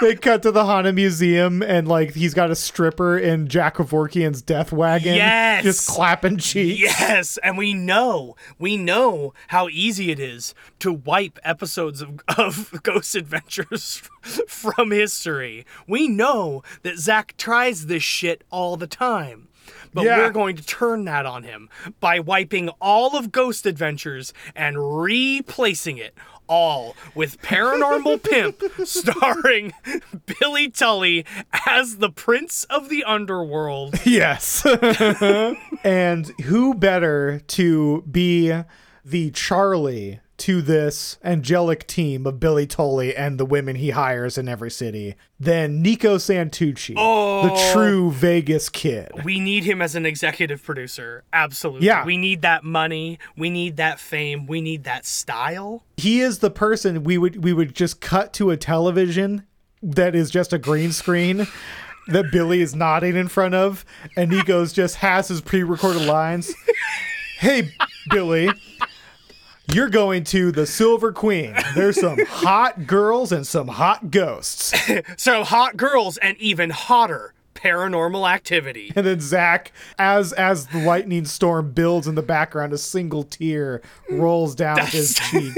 they cut to the haunted museum, and like he's got a stripper in Jack Kevorkian's death wagon, Yes! just clapping cheeks. Yes, and we know, we know how easy it is to wipe episodes of, of Ghost Adventures from history. We know that Zach tries this shit all the time. But Yeah. we're going to turn that on him by wiping all of Ghost Adventures and replacing it all with Paranormal Pimp starring Billy Tolley as the Prince of the Underworld. Yes. and who better to be the Charlie to this angelic team of Billy Tolley and the women he hires in every city than Nico Santucci, the oh. true Vegas kid. We need him as an executive producer. Absolutely. Yeah. We need that money. We need that fame. We need that style. He is the person we would we would just cut to a television that is just a green screen that Billy is nodding in front of and Nico's just has his pre-recorded lines. Hey Billy, you're going to the Silver Queen. There's some hot girls and some hot ghosts. So hot girls and even hotter paranormal activity. And then Zach, as as the lightning storm builds in the background, a single tear rolls down his cheek.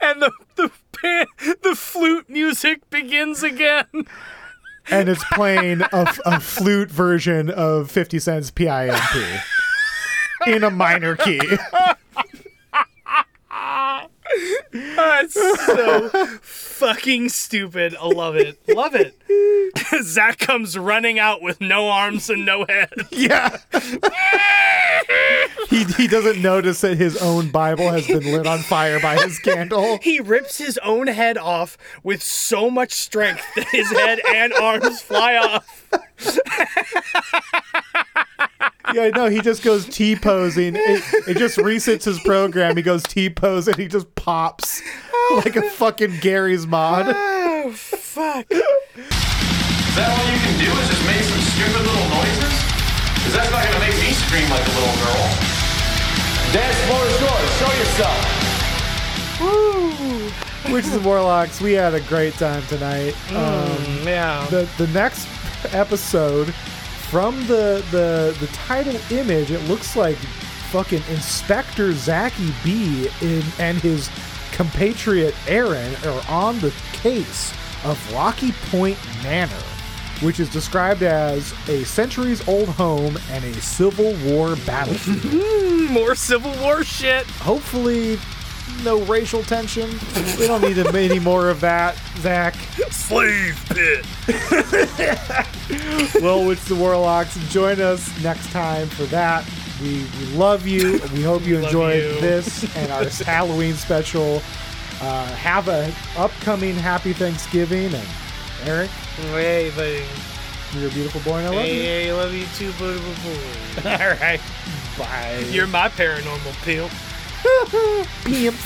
and the the pan, the flute music begins again. and it's playing a, a flute version of 50 Cent's PIMP in a minor key. That's so fucking stupid. I love it. Love it. Zach comes running out with no arms and no head. Yeah. he, he doesn't notice that his own Bible has been lit on fire by his candle. He rips his own head off with so much strength that his head and arms fly off. Yeah, no, he just goes T posing. It, it just resets his program. He goes T pose and he just pops like a fucking Garry's Mod. Oh, fuck. Is that all you can do is just make some stupid little noises? Because that's not going to make me scream like a little girl. Dance floor is yours. Show yourself. Woo. Witches and Warlocks, we had a great time tonight. Mm, yeah. The the next episode from the the the title image, it looks like fucking Inspector Zachy B in, and his compatriot Aaron are on the case of Rocky Point Manor, which is described as a centuries old home and a Civil War battlefield. More Civil War shit. Hopefully, no racial tension. We don't need any more of that, Zach. Slave pit. well, it's the Warlocks. Join us next time for that. We, we love you. We hope you Love enjoyed you. this and our Halloween special. Uh, have a upcoming Happy Thanksgiving. And Erik, Hey, buddy. you're a beautiful boy, and I love you. Hey, I love you too, beautiful boy. All right, bye. You're my paranormal pimp. Pimp.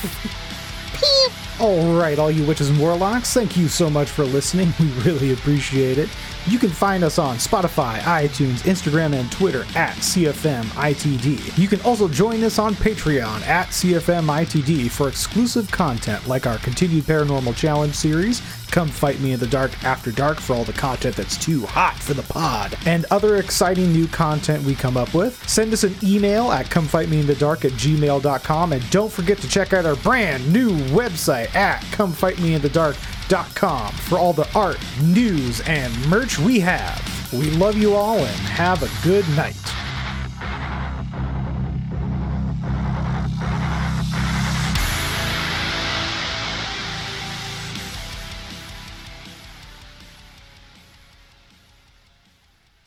All right, all you witches and warlocks, thank you so much for listening. We really appreciate it. You can find us on Spotify, iTunes, Instagram, and Twitter at CFMITD. You can also join us on Patreon at CFMITD for exclusive content like our continued Paranormal Challenge series, Come Fight Me in the Dark After Dark for all the content that's too hot for the pod, and other exciting new content we come up with. Send us an email at comefightmeinthedark at gmail.com, and don't forget to check out our brand new website at comefightmeinthedark.com for all the art, news, and merch we have. We love you all and have a good night.